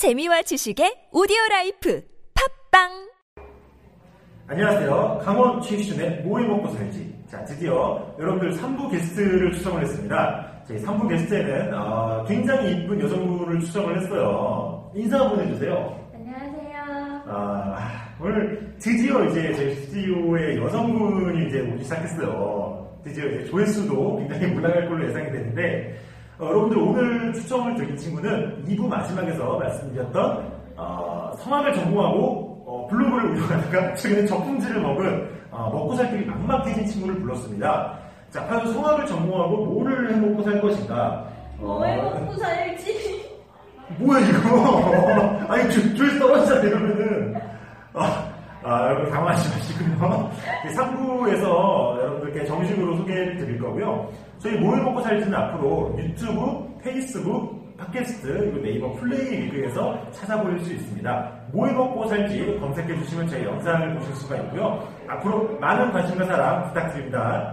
재미와 지식의 오디오 라이프 팟빵 안녕하세요. 강원 최희준의 뭐해 먹고 살지. 자, 드디어 여러분들 3부 게스트를 초청을 했습니다. 저희 3부 게스트에는 어, 굉장히 이쁜 여성분을 초청을 했어요. 인사 한번 해주세요. 안녕하세요. 아, 오늘 드디어 이제 저희 스튜디오에 여성분이 이제 오기 시작했어요. 드디어 이제 조회수도 굉장히 올라갈 걸로 예상이 되는데, 어, 여러분들 오늘 추첨을 드린 친구는 2부 마지막에서 말씀드렸던 어, 성악을 전공하고 어, 블로그를 운영하다가 최근에 저품질을 먹은 어, 먹고 살 길이 막막해진 친구를 불렀습니다. 자, 과연 성악을 전공하고 뭐를 해먹고 살 것인가? 뭐해 어, 먹고 살지? 뭐야 이거? 아니 줄, 줄 떨어지자 이러면은 아, 아, 여러분 당황하지 마시고요. 3부에서 여러분들께 정식으로 소개를 드릴 거고요. 저희 뭐해 먹고 살지는 앞으로 유튜브, 페이스북, 팟캐스트, 그리고 네이버 플레이 리그에서 찾아볼 수 있습니다. 뭐해 먹고 살지 검색해 주시면 저희 영상을 보실 수가 있고요. 앞으로 많은 관심과 사랑 부탁드립니다.